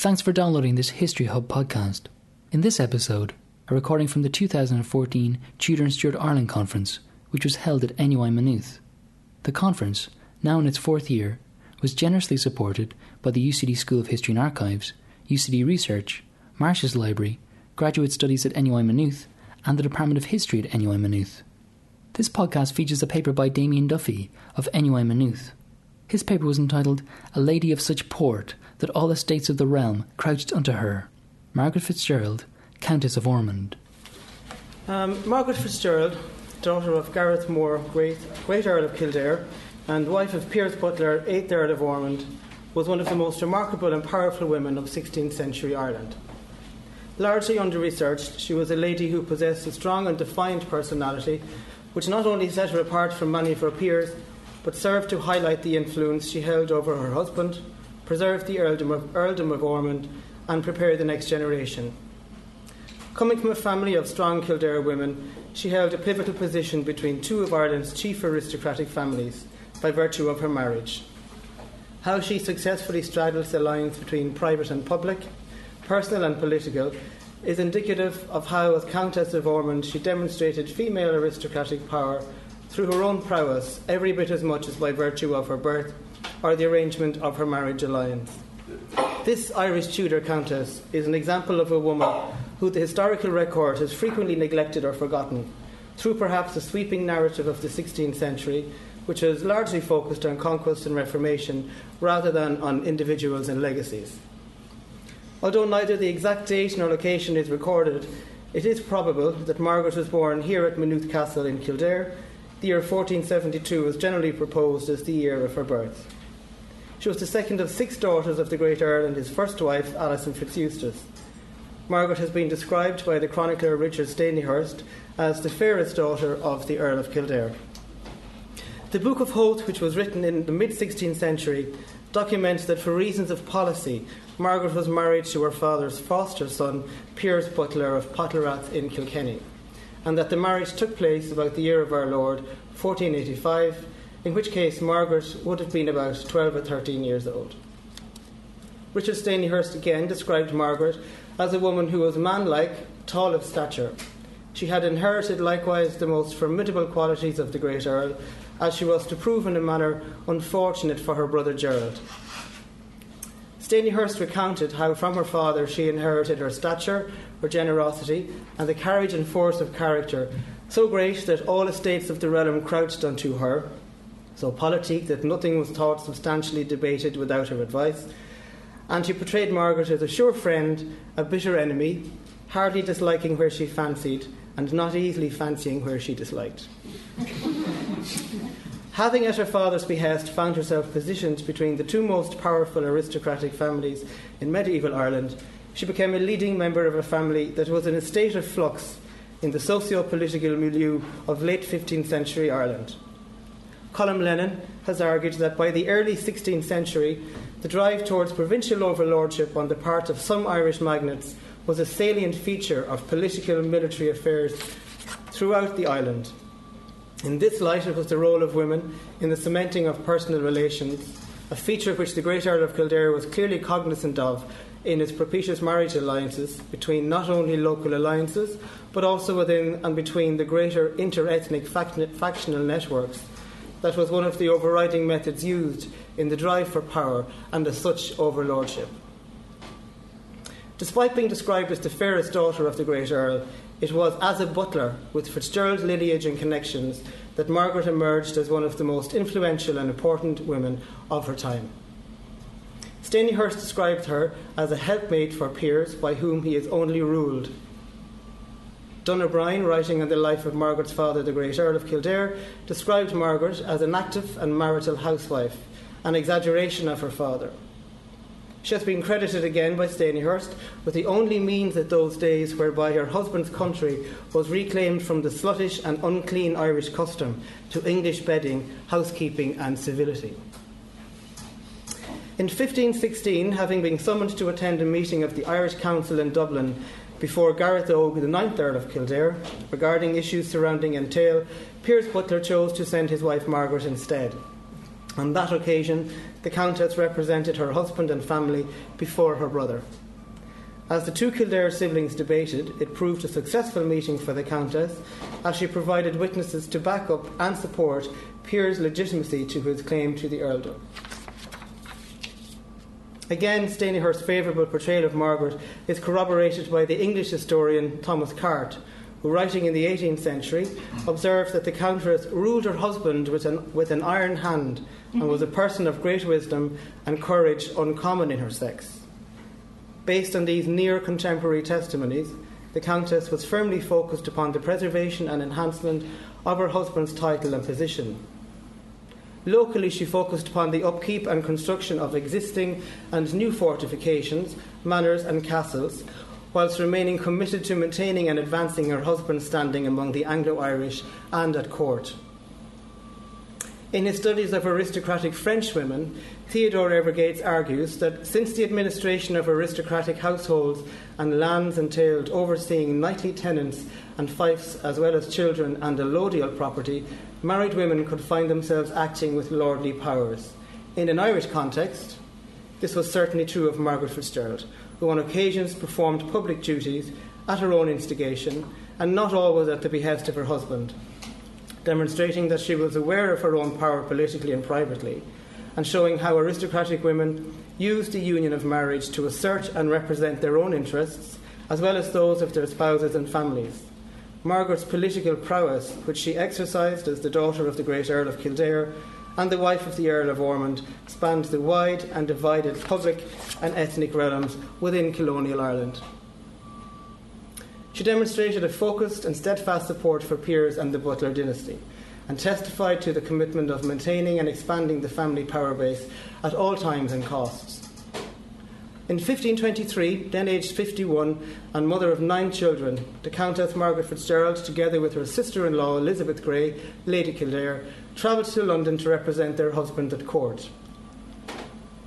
Thanks for downloading this History Hub podcast. In this episode, a recording from the 2014 Tudor and Stuart Ireland Conference, which was held at NUI Maynooth. The conference, now in its fourth year, was generously supported by the UCD School of History and Archives, UCD Research, Marsh's Library, Graduate Studies at NUI Maynooth, and the Department of History at NUI Maynooth. This podcast features a paper by Damien Duffy of NUI Maynooth. His paper was entitled A Lady of Such Port that All Estates of the Realm Crouched unto Her. Margaret Fitzgerald, Countess of Ormond. Um, Margaret Fitzgerald, daughter of Gareth Moore, great, great Earl of Kildare, and wife of Piers Butler, 8th Earl of Ormond, was one of the most remarkable and powerful women of 16th century Ireland. Largely under researched, she was a lady who possessed a strong and defiant personality, which not only set her apart from many of her peers, but served to highlight the influence she held over her husband, preserve the earldom of, earldom of Ormond, and prepare the next generation. Coming from a family of strong Kildare women, she held a pivotal position between two of Ireland's chief aristocratic families by virtue of her marriage. How she successfully straddles the lines between private and public, personal and political, is indicative of how, as Countess of Ormond, she demonstrated female aristocratic power through her own prowess, every bit as much as by virtue of her birth or the arrangement of her marriage alliance. This Irish Tudor Countess is an example of a woman who the historical record has frequently neglected or forgotten, through perhaps the sweeping narrative of the 16th century, which has largely focused on conquest and reformation rather than on individuals and legacies. Although neither the exact date nor location is recorded, it is probable that Margaret was born here at Maynooth Castle in Kildare. The year 1472 was generally proposed as the year of her birth. She was the second of six daughters of the great Earl and his first wife, Alison Fitzeustace. Margaret has been described by the chronicler Richard Stanihurst as the fairest daughter of the Earl of Kildare. The Book of Howth, which was written in the mid 16th century, documents that for reasons of policy, Margaret was married to her father's foster son, Piers Butler of Pottlerath in Kilkenny, and that the marriage took place about the year of our Lord, 1485, in which case Margaret would have been about 12 or 13 years old. Richard Stanihurst again described Margaret as a woman who was manlike, tall of stature. She had inherited likewise the most formidable qualities of the great Earl, as she was to prove in a manner unfortunate for her brother Gerald. Stanihurst recounted how from her father she inherited her stature, her generosity, and the courage and force of character, so great that all estates of the realm crouched unto her, so politic that nothing was thought substantially debated without her advice. And she portrayed Margaret as a sure friend, a bitter enemy, hardly disliking where she fancied, and not easily fancying where she disliked. Having at her father's behest found herself positioned between the two most powerful aristocratic families in medieval Ireland, she became a leading member of a family that was in a state of flux in the socio political milieu of late 15th century Ireland. Colm Lennon has argued that by the early 16th century, the drive towards provincial overlordship on the part of some Irish magnates was a salient feature of political and military affairs throughout the island. In this light, it was the role of women in the cementing of personal relations, a feature which the great Earl of Kildare was clearly cognizant of in his propitious marriage alliances between not only local alliances, but also within and between the greater inter ethnic factional networks that was one of the overriding methods used in the drive for power and as such overlordship. Despite being described as the fairest daughter of the great Earl, it was as a butler with Fitzgerald lineage and connections that Margaret emerged as one of the most influential and important women of her time. Stanihurst described her as a helpmate for Piers by whom he is only ruled Donogh O'Brien, writing on the life of Margaret's father, the great Earl of Kildare, described Margaret as an active and marital housewife, an exaggeration of her father. She has been credited again by Stanyhurst with the only means at those days whereby her husband's country was reclaimed from the sluttish and unclean Irish custom to English bedding, housekeeping, and civility. In 1516, having been summoned to attend a meeting of the Irish Council in Dublin before Gareth Og, the ninth Earl of Kildare, regarding issues surrounding entail, Piers Butler chose to send his wife Margaret instead. On that occasion, the Countess represented her husband and family before her brother. As the two Kildare siblings debated, it proved a successful meeting for the Countess, as she provided witnesses to back up and support Piers' legitimacy to his claim to the earldom. Again, Stanihurst's favourable portrayal of Margaret is corroborated by the English historian Thomas Carte, who, writing in the 18th century, observes that the Countess ruled her husband with an, with an iron hand and was a person of great wisdom and courage uncommon in her sex. Based on these near contemporary testimonies, the Countess was firmly focused upon the preservation and enhancement of her husband's title and position. Locally, she focused upon the upkeep and construction of existing and new fortifications, manors, and castles, whilst remaining committed to maintaining and advancing her husband's standing among the Anglo Irish and at court. In his studies of aristocratic French women, Theodore Evergates argues that since the administration of aristocratic households and lands entailed overseeing knightly tenants and fiefs as well as children and allodial property, married women could find themselves acting with lordly powers. In an Irish context, this was certainly true of Margaret Fitzgerald, who on occasions performed public duties at her own instigation and not always at the behest of her husband demonstrating that she was aware of her own power politically and privately, and showing how aristocratic women used the union of marriage to assert and represent their own interests, as well as those of their spouses and families. Margaret's political prowess, which she exercised as the daughter of the great Earl of Kildare and the wife of the Earl of Ormond, spanned the wide and divided public and ethnic realms within colonial Ireland. She demonstrated a focused and steadfast support for Piers and the Butler dynasty, and testified to the commitment of maintaining and expanding the family power base at all times and costs. In 1523, then aged 51 and mother of nine children, the Countess Margaret Fitzgerald, together with her sister in law Elizabeth Grey, Lady Kildare, travelled to London to represent their husband at court.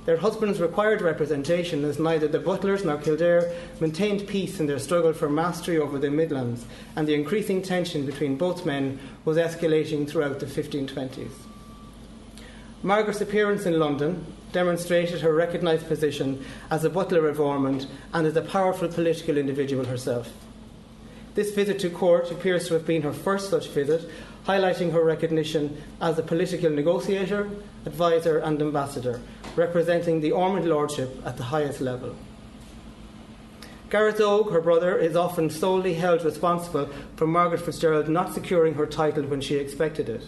Their husbands required representation as neither the Butlers nor Kildare maintained peace in their struggle for mastery over the Midlands, and the increasing tension between both men was escalating throughout the 1520s. Margaret's appearance in London demonstrated her recognised position as a butler of Ormond and as a powerful political individual herself. This visit to court appears to have been her first such visit, highlighting her recognition as a political negotiator, advisor, and ambassador, representing the Ormond Lordship at the highest level. Gareth Oge, her brother, is often solely held responsible for Margaret Fitzgerald not securing her title when she expected it,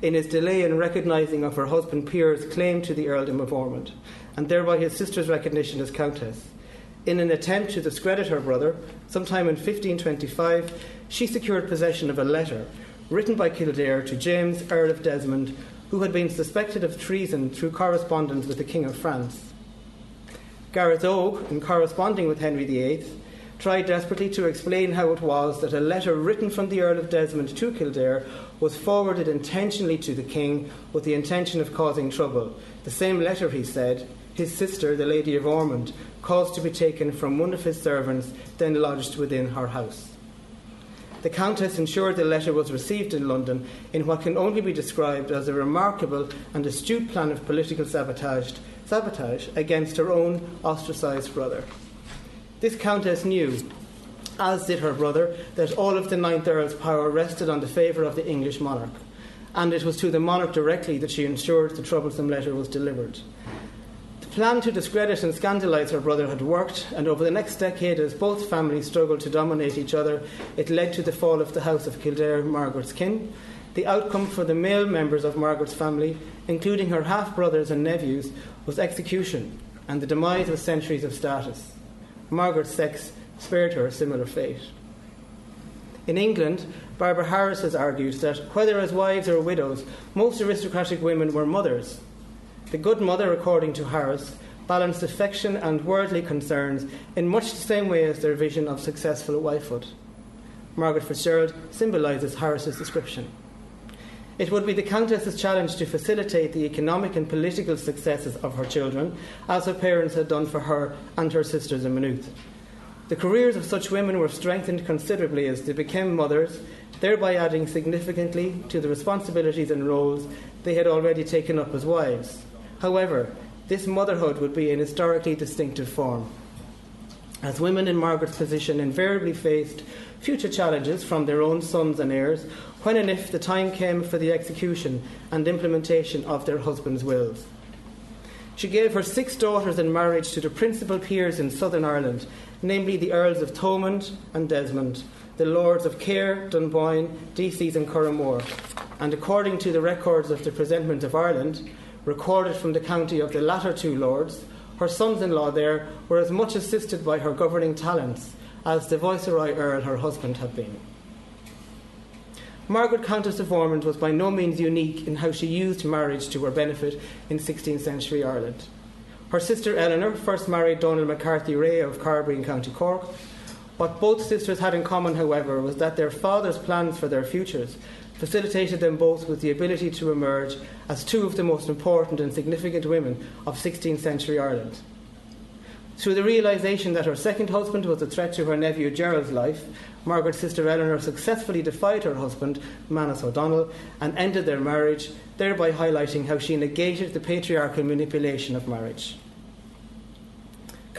in his delay in recognising of her husband Piers' claim to the earldom of Ormond, and thereby his sister's recognition as Countess. In an attempt to discredit her brother, sometime in 1525, she secured possession of a letter written by Kildare to James, Earl of Desmond, who had been suspected of treason through correspondence with the King of France. Gareth Oge, in corresponding with Henry VIII, tried desperately to explain how it was that a letter written from the Earl of Desmond to Kildare was forwarded intentionally to the King with the intention of causing trouble. The same letter, he said, his sister, the Lady of Ormond, caused to be taken from one of his servants, then lodged within her house. The Countess ensured the letter was received in London in what can only be described as a remarkable and astute plan of political sabotage, sabotage against her own ostracised brother. This Countess knew, as did her brother, that all of the Ninth Earl's power rested on the favour of the English monarch, and it was to the monarch directly that she ensured the troublesome letter was delivered plan to discredit and scandalise her brother had worked, and over the next decade, as both families struggled to dominate each other, it led to the fall of the House of Kildare, Margaret's kin. The outcome for the male members of Margaret's family, including her half brothers and nephews, was execution and the demise of centuries of status. Margaret's sex spared her a similar fate. In England, Barbara Harris has argued that whether as wives or widows, most aristocratic women were mothers, the good mother, according to Harris, balanced affection and worldly concerns in much the same way as their vision of successful wifehood. Margaret Fitzgerald symbolises Harris's description. It would be the Countess's challenge to facilitate the economic and political successes of her children, as her parents had done for her and her sisters in Maynooth. The careers of such women were strengthened considerably as they became mothers, thereby adding significantly to the responsibilities and roles they had already taken up as wives. However, this motherhood would be in historically distinctive form. As women in Margaret's position invariably faced future challenges from their own sons and heirs when and if the time came for the execution and implementation of their husbands' wills. She gave her six daughters in marriage to the principal peers in southern Ireland, namely the Earls of Thomond and Desmond, the Lords of Cahir, Dunboyne, Decies, and Curraghmore. And according to the records of the Presentment of Ireland, recorded from the county of the latter two lords, her sons in law there were as much assisted by her governing talents as the Viceroy Earl, her husband, had been. Margaret, Countess of Ormond, was by no means unique in how she used marriage to her benefit in 16th century Ireland. Her sister Eleanor first married Donald McCarthy Reagh of Carbery in County Cork. What both sisters had in common, however, was that their father's plans for their futures facilitated them both with the ability to emerge as two of the most important and significant women of 16th century Ireland. Through the realization that her second husband was a threat to her nephew Gerald's life, Margaret's sister Eleanor successfully defied her husband, Manus O'Donnell, and ended their marriage, thereby highlighting how she negated the patriarchal manipulation of marriage.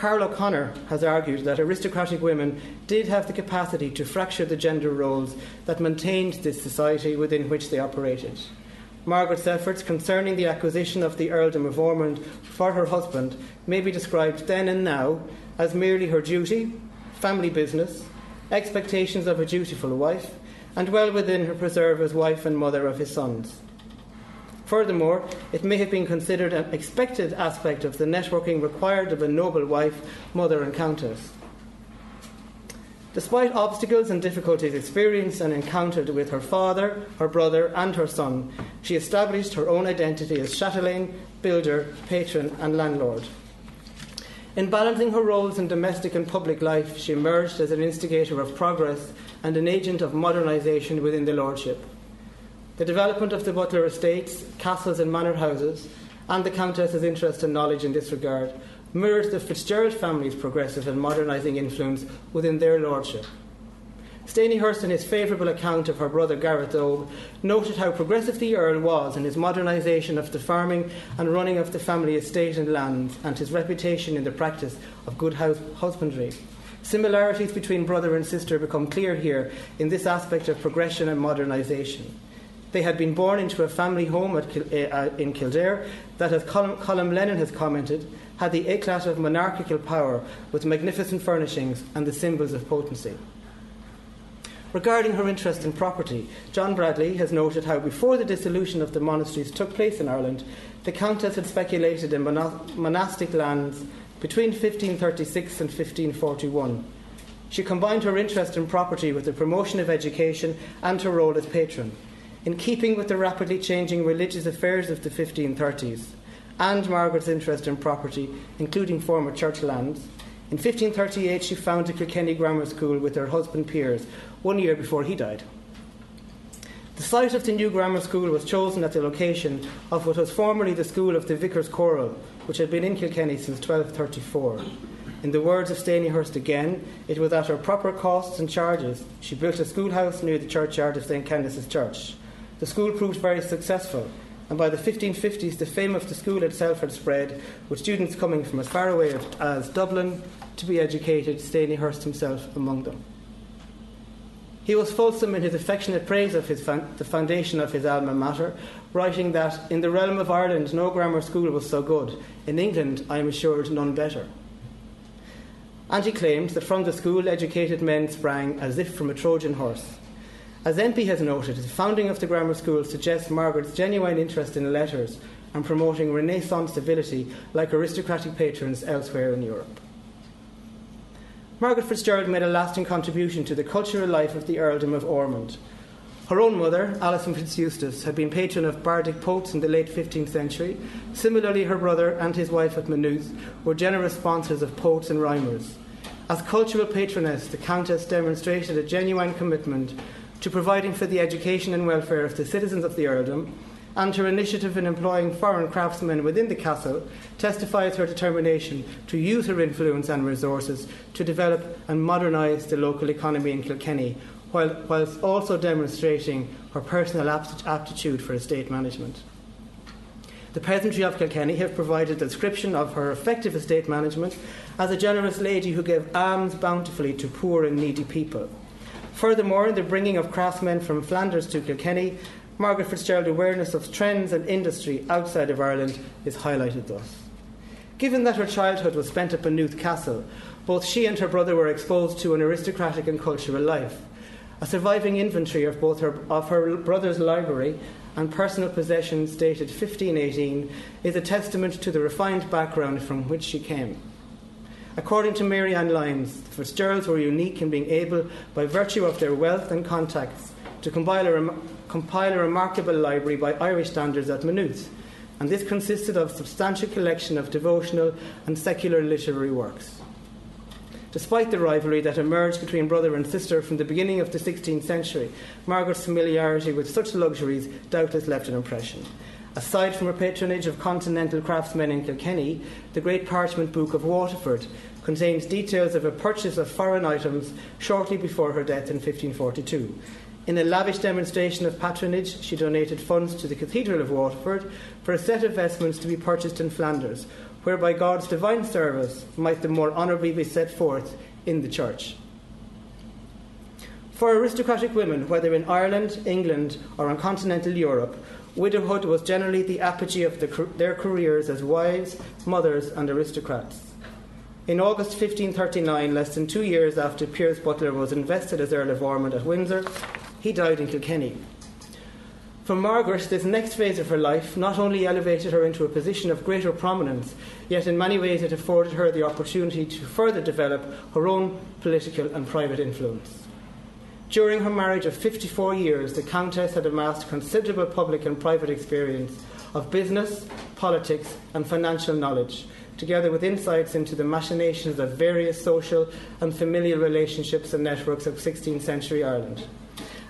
Carl O'Connor has argued that aristocratic women did have the capacity to fracture the gender roles that maintained this society within which they operated. Margaret's efforts concerning the acquisition of the earldom of Ormond for her husband may be described then and now as merely her duty, family business, expectations of a dutiful wife, and well within her preserve as wife and mother of his sons. Furthermore, it may have been considered an expected aspect of the networking required of a noble wife, mother, and countess. Despite obstacles and difficulties experienced and encountered with her father, her brother, and her son, she established her own identity as chatelaine, builder, patron, and landlord. In balancing her roles in domestic and public life, she emerged as an instigator of progress and an agent of modernisation within the lordship. The development of the Butler estates, castles, and manor houses, and the Countess's interest and knowledge in this regard mirrors the Fitzgerald family's progressive and modernising influence within their lordship. Stanyhurst, in his favourable account of her brother Gareth Og, noted how progressive the Earl was in his modernisation of the farming and running of the family estate and lands, and his reputation in the practice of good house- husbandry. Similarities between brother and sister become clear here in this aspect of progression and modernisation. They had been born into a family home Kil- uh, in Kildare that, as Colm Lennon has commented, had the eclat of monarchical power with magnificent furnishings and the symbols of potency. Regarding her interest in property, John Bradley has noted how before the dissolution of the monasteries took place in Ireland, the Countess had speculated in monastic lands between 1536 and 1541. She combined her interest in property with the promotion of education and her role as patron in keeping with the rapidly changing religious affairs of the 1530s and Margaret's interest in property, including former church lands. In 1538, she founded Kilkenny Grammar School with her husband Piers, one year before he died. The site of the new grammar school was chosen at the location of what was formerly the school of the Vicar's Choral, which had been in Kilkenny since 1234. In the words of Stanyhurst again, it was at her proper costs and charges. She built a schoolhouse near the churchyard of St. Canice's Church. The school proved very successful, and by the 1550s, the fame of the school itself had spread, with students coming from as far away as Dublin to be educated, Stanyhurst himself among them. He was fulsome in his affectionate praise of his the foundation of his alma mater, writing that in the realm of Ireland no grammar school was so good. In England, I am assured, none better. And he claimed that from the school educated men sprang as if from a Trojan horse. As MP has noted, the founding of the grammar school suggests Margaret's genuine interest in letters and promoting Renaissance civility like aristocratic patrons elsewhere in Europe. Margaret Fitzgerald made a lasting contribution to the cultural life of the earldom of Ormond. Her own mother, Alison Fitzeustace, had been patron of bardic poets in the late 15th century. Similarly, her brother and his wife at Maynooth were generous sponsors of poets and rhymers. As cultural patroness, the Countess demonstrated a genuine commitment to providing for the education and welfare of the citizens of the earldom, and her initiative in employing foreign craftsmen within the castle testifies her determination to use her influence and resources to develop and modernise the local economy in Kilkenny, while, whilst also demonstrating her personal aptitude for estate management. The peasantry of Kilkenny have provided a description of her effective estate management as a generous lady who gave alms bountifully to poor and needy people. Furthermore, in the bringing of craftsmen from Flanders to Kilkenny, Margaret Fitzgerald's awareness of trends and industry outside of Ireland is highlighted thus. Given that her childhood was spent at Maynooth Castle, both she and her brother were exposed to an aristocratic and cultural life. A surviving inventory of both her, of her brother's library and personal possessions dated 1518 is a testament to the refined background from which she came. According to Mary Ann Lyons, the Fitzgeralds were unique in being able, by virtue of their wealth and contacts, to compile a, rem- compile a remarkable library by Irish standards at Maynooth, and this consisted of a substantial collection of devotional and secular literary works. Despite the rivalry that emerged between brother and sister from the beginning of the 16th century, Margaret's familiarity with such luxuries doubtless left an impression. Aside from her patronage of continental craftsmen in Kilkenny, the Great Parchment Book of Waterford contains details of her purchase of foreign items shortly before her death in 1542. In a lavish demonstration of patronage, she donated funds to the Cathedral of Waterford for a set of vestments to be purchased in Flanders, whereby God's divine service might the more honourably be set forth in the church. For aristocratic women, whether in Ireland, England, or on continental Europe, widowhood was generally the apogee of the, their careers as wives, mothers, and aristocrats. In August 1539, less than two years after Piers Butler was invested as Earl of Ormond at Windsor, he died in Kilkenny. For Margaret, this next phase of her life not only elevated her into a position of greater prominence, yet in many ways it afforded her the opportunity to further develop her own political and private influence. During her marriage of 54 years, the Countess had amassed considerable public and private experience of business, politics, and financial knowledge, together with insights into the machinations of various social and familial relationships and networks of 16th century Ireland.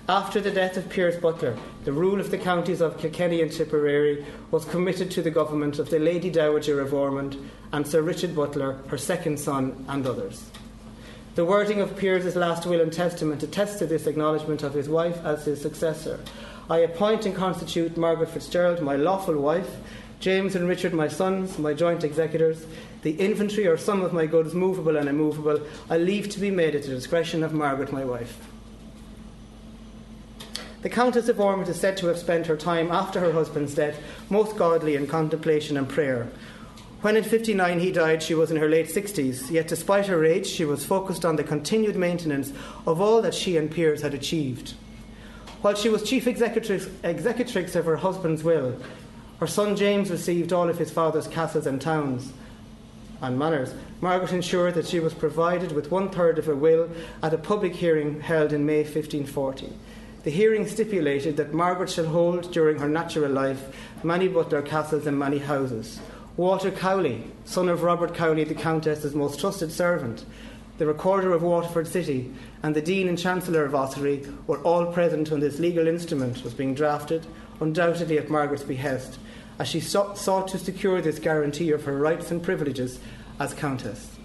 After the death of Piers Butler, the rule of the counties of Kilkenny and Tipperary was committed to the government of the Lady Dowager of Ormond and Sir Richard Butler, her second son, and others. The wording of Piers's last will and testament attests to this acknowledgement of his wife as his successor. I appoint and constitute Margaret Fitzgerald my lawful wife, James and Richard my sons, my joint executors. The inventory or sum of my goods, movable and immovable, I leave to be made at the discretion of Margaret my wife. The Countess of Ormond is said to have spent her time after her husband's death most godly in contemplation and prayer. When in 59 he died, she was in her late 60s, yet despite her age, she was focused on the continued maintenance of all that she and Piers had achieved. While she was chief executrix, executrix of her husband's will, her son James received all of his father's castles and towns and manors. Margaret ensured that she was provided with one third of a will at a public hearing held in May 1540. The hearing stipulated that Margaret shall hold during her natural life many Butler castles and many houses. Walter Cowley, son of Robert Cowley, the Countess's most trusted servant, the Recorder of Waterford City, and the Dean and Chancellor of Ossory were all present when this legal instrument was being drafted, undoubtedly at Margaret's behest, as she sought to secure this guarantee of her rights and privileges as Countess.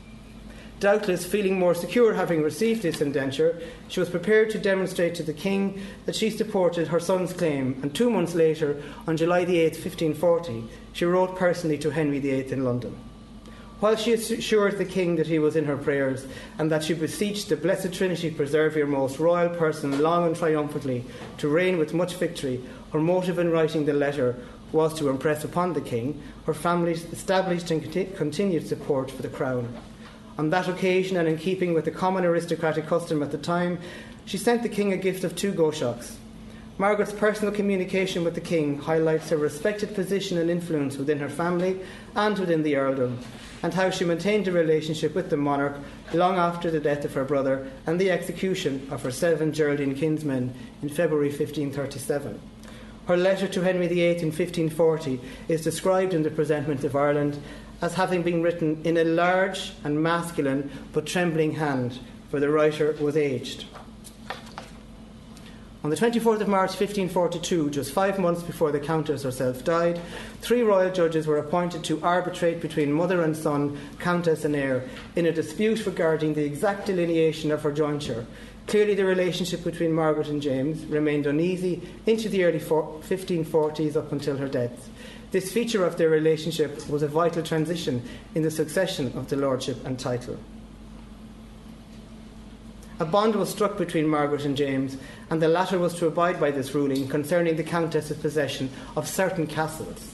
Doubtless, feeling more secure having received this indenture, she was prepared to demonstrate to the King that she supported her son's claim, and two months later, on July 8, 1540, she wrote personally to Henry VIII in London. While she assured the King that he was in her prayers, and that she beseeched the Blessed Trinity preserve your most royal person long and triumphantly to reign with much victory, her motive in writing the letter was to impress upon the King her family's established and continued support for the Crown. On that occasion, and in keeping with the common aristocratic custom at the time, she sent the king a gift of two goshawks. Margaret's personal communication with the king highlights her respected position and influence within her family and within the earldom, and how she maintained a relationship with the monarch long after the death of her brother and the execution of her seven Geraldine kinsmen in February 1537. Her letter to Henry VIII in 1540 is described in the Presentment of Ireland as having been written in a large and masculine but trembling hand, for the writer was aged. On the 24th of March 1542, just five months before the Countess herself died, three royal judges were appointed to arbitrate between mother and son, Countess and heir, in a dispute regarding the exact delineation of her jointure. Clearly, the relationship between Margaret and James remained uneasy into the early 1540s up until her death. This feature of their relationship was a vital transition in the succession of the lordship and title. A bond was struck between Margaret and James, and the latter was to abide by this ruling concerning the Countess's possession of certain castles.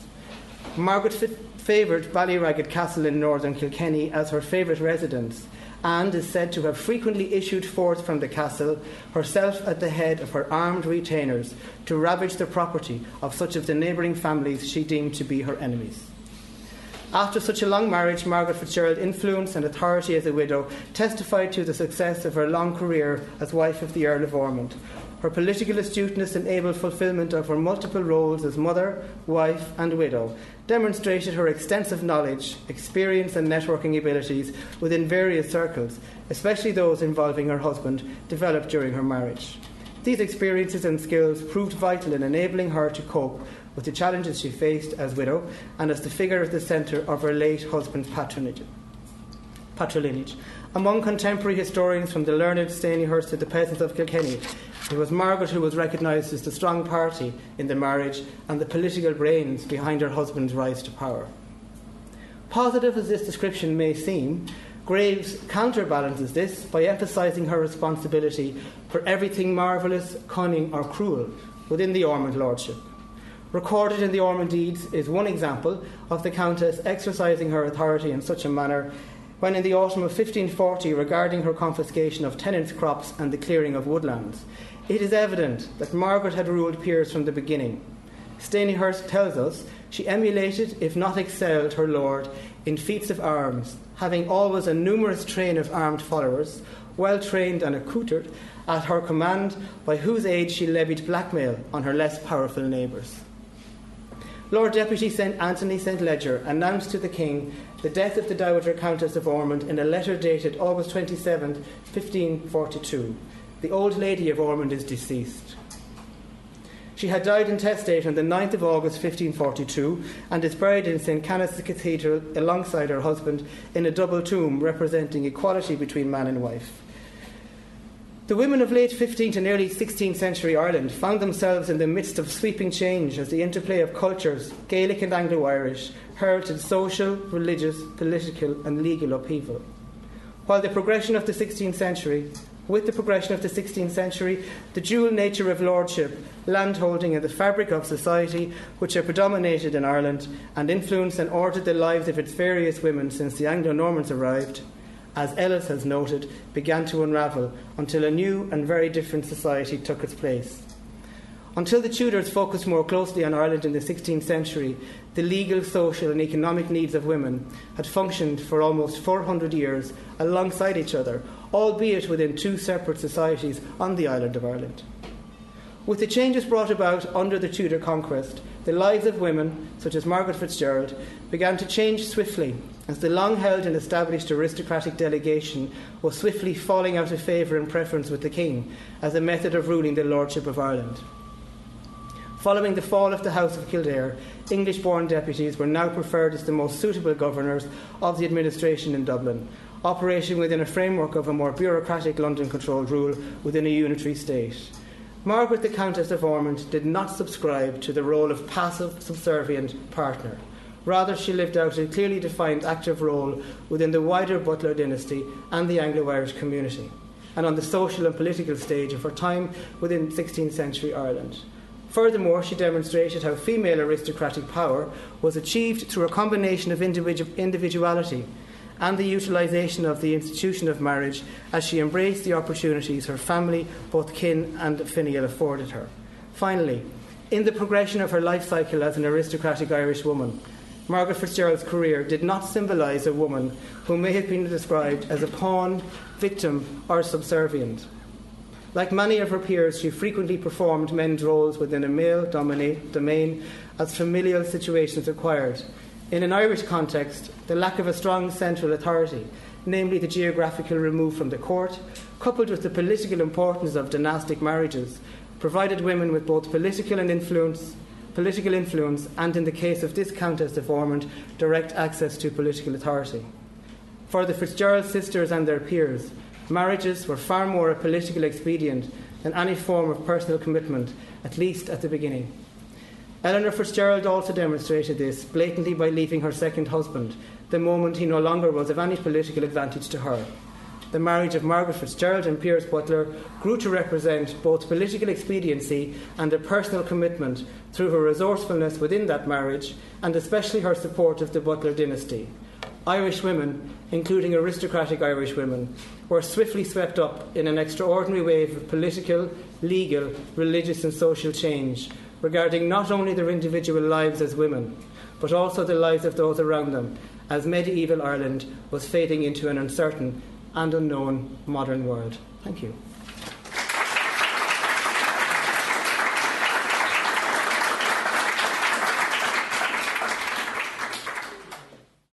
Margaret favoured Ballyragget Castle in northern Kilkenny as her favourite residence, and is said to have frequently issued forth from the castle, herself at the head of her armed retainers, to ravage the property of such of the neighbouring families she deemed to be her enemies. After such a long marriage, Margaret Fitzgerald's influence and authority as a widow testified to the success of her long career as wife of the Earl of Ormond. Her political astuteness and able fulfilment of her multiple roles as mother, wife, and widow demonstrated her extensive knowledge, experience, and networking abilities within various circles, especially those involving her husband, developed during her marriage. These experiences and skills proved vital in enabling her to cope with the challenges she faced as widow and as the figure at the centre of her late husband's patronage. patrilineage. Among contemporary historians from the learned Stanihurst to the peasants of Kilkenny, it was Margaret who was recognised as the strong party in the marriage and the political brains behind her husband's rise to power. Positive as this description may seem, Graves counterbalances this by emphasising her responsibility for everything marvellous, cunning, or cruel within the Ormond lordship. Recorded in the Ormond deeds is one example of the Countess exercising her authority in such a manner when, in the autumn of 1540, regarding her confiscation of tenants' crops and the clearing of woodlands, it is evident that Margaret had ruled Piers from the beginning. Stanihurst tells us she emulated, if not excelled, her lord in feats of arms, having always a numerous train of armed followers, well trained and accoutred, at her command, by whose aid she levied blackmail on her less powerful neighbours. Lord Deputy St Anthony St Leger announced to the King the death of the Dowager Countess of Ormond in a letter dated August 27, 1542. The old lady of Ormond is deceased. She had died intestate on the 9th of August 1542 and is buried in St Canice's Cathedral alongside her husband in a double tomb representing equality between man and wife. The women of late 15th and early 16th century Ireland found themselves in the midst of sweeping change as the interplay of cultures, Gaelic and Anglo Irish, heralded social, religious, political, and legal upheaval. While the progression of the 16th century, with the progression of the 16th century, the dual nature of lordship, landholding, and the fabric of society, which have predominated in Ireland and influenced and ordered the lives of its various women since the Anglo Normans arrived, as Ellis has noted, began to unravel until a new and very different society took its place. Until the Tudors focused more closely on Ireland in the 16th century, the legal, social, and economic needs of women had functioned for almost 400 years alongside each other, albeit within two separate societies on the island of Ireland. With the changes brought about under the Tudor conquest, the lives of women, such as Margaret Fitzgerald, began to change swiftly as the long held and established aristocratic delegation was swiftly falling out of favour and preference with the King as a method of ruling the Lordship of Ireland. Following the fall of the House of Kildare, English born deputies were now preferred as the most suitable governors of the administration in Dublin, operating within a framework of a more bureaucratic London controlled rule within a unitary state. Margaret, the Countess of Ormond, did not subscribe to the role of passive, subservient partner. Rather, she lived out a clearly defined active role within the wider Butler dynasty and the Anglo Irish community, and on the social and political stage of her time within 16th century Ireland. Furthermore, she demonstrated how female aristocratic power was achieved through a combination of individu- individuality and the utilisation of the institution of marriage as she embraced the opportunities her family, both kin and finial, afforded her. Finally, in the progression of her life cycle as an aristocratic Irish woman, Margaret Fitzgerald's career did not symbolise a woman who may have been described as a pawn, victim, or subservient. Like many of her peers, she frequently performed men's roles within a male domain as familial situations required. In an Irish context, the lack of a strong central authority, namely the geographical remove from the court, coupled with the political importance of dynastic marriages, provided women with both political and influence, political influence, and in the case of this Countess of Ormond, direct access to political authority. For the Fitzgerald sisters and their peers, marriages were far more a political expedient than any form of personal commitment, at least at the beginning. Eleanor Fitzgerald also demonstrated this blatantly by leaving her second husband the moment he no longer was of any political advantage to her. The marriage of Margaret Fitzgerald and Piers Butler grew to represent both political expediency and a personal commitment through her resourcefulness within that marriage and especially her support of the Butler dynasty. Irish women, including aristocratic Irish women, were swiftly swept up in an extraordinary wave of political, legal, religious, and social change regarding not only their individual lives as women, but also the lives of those around them, as medieval Ireland was fading into an uncertain and unknown modern world. Thank you.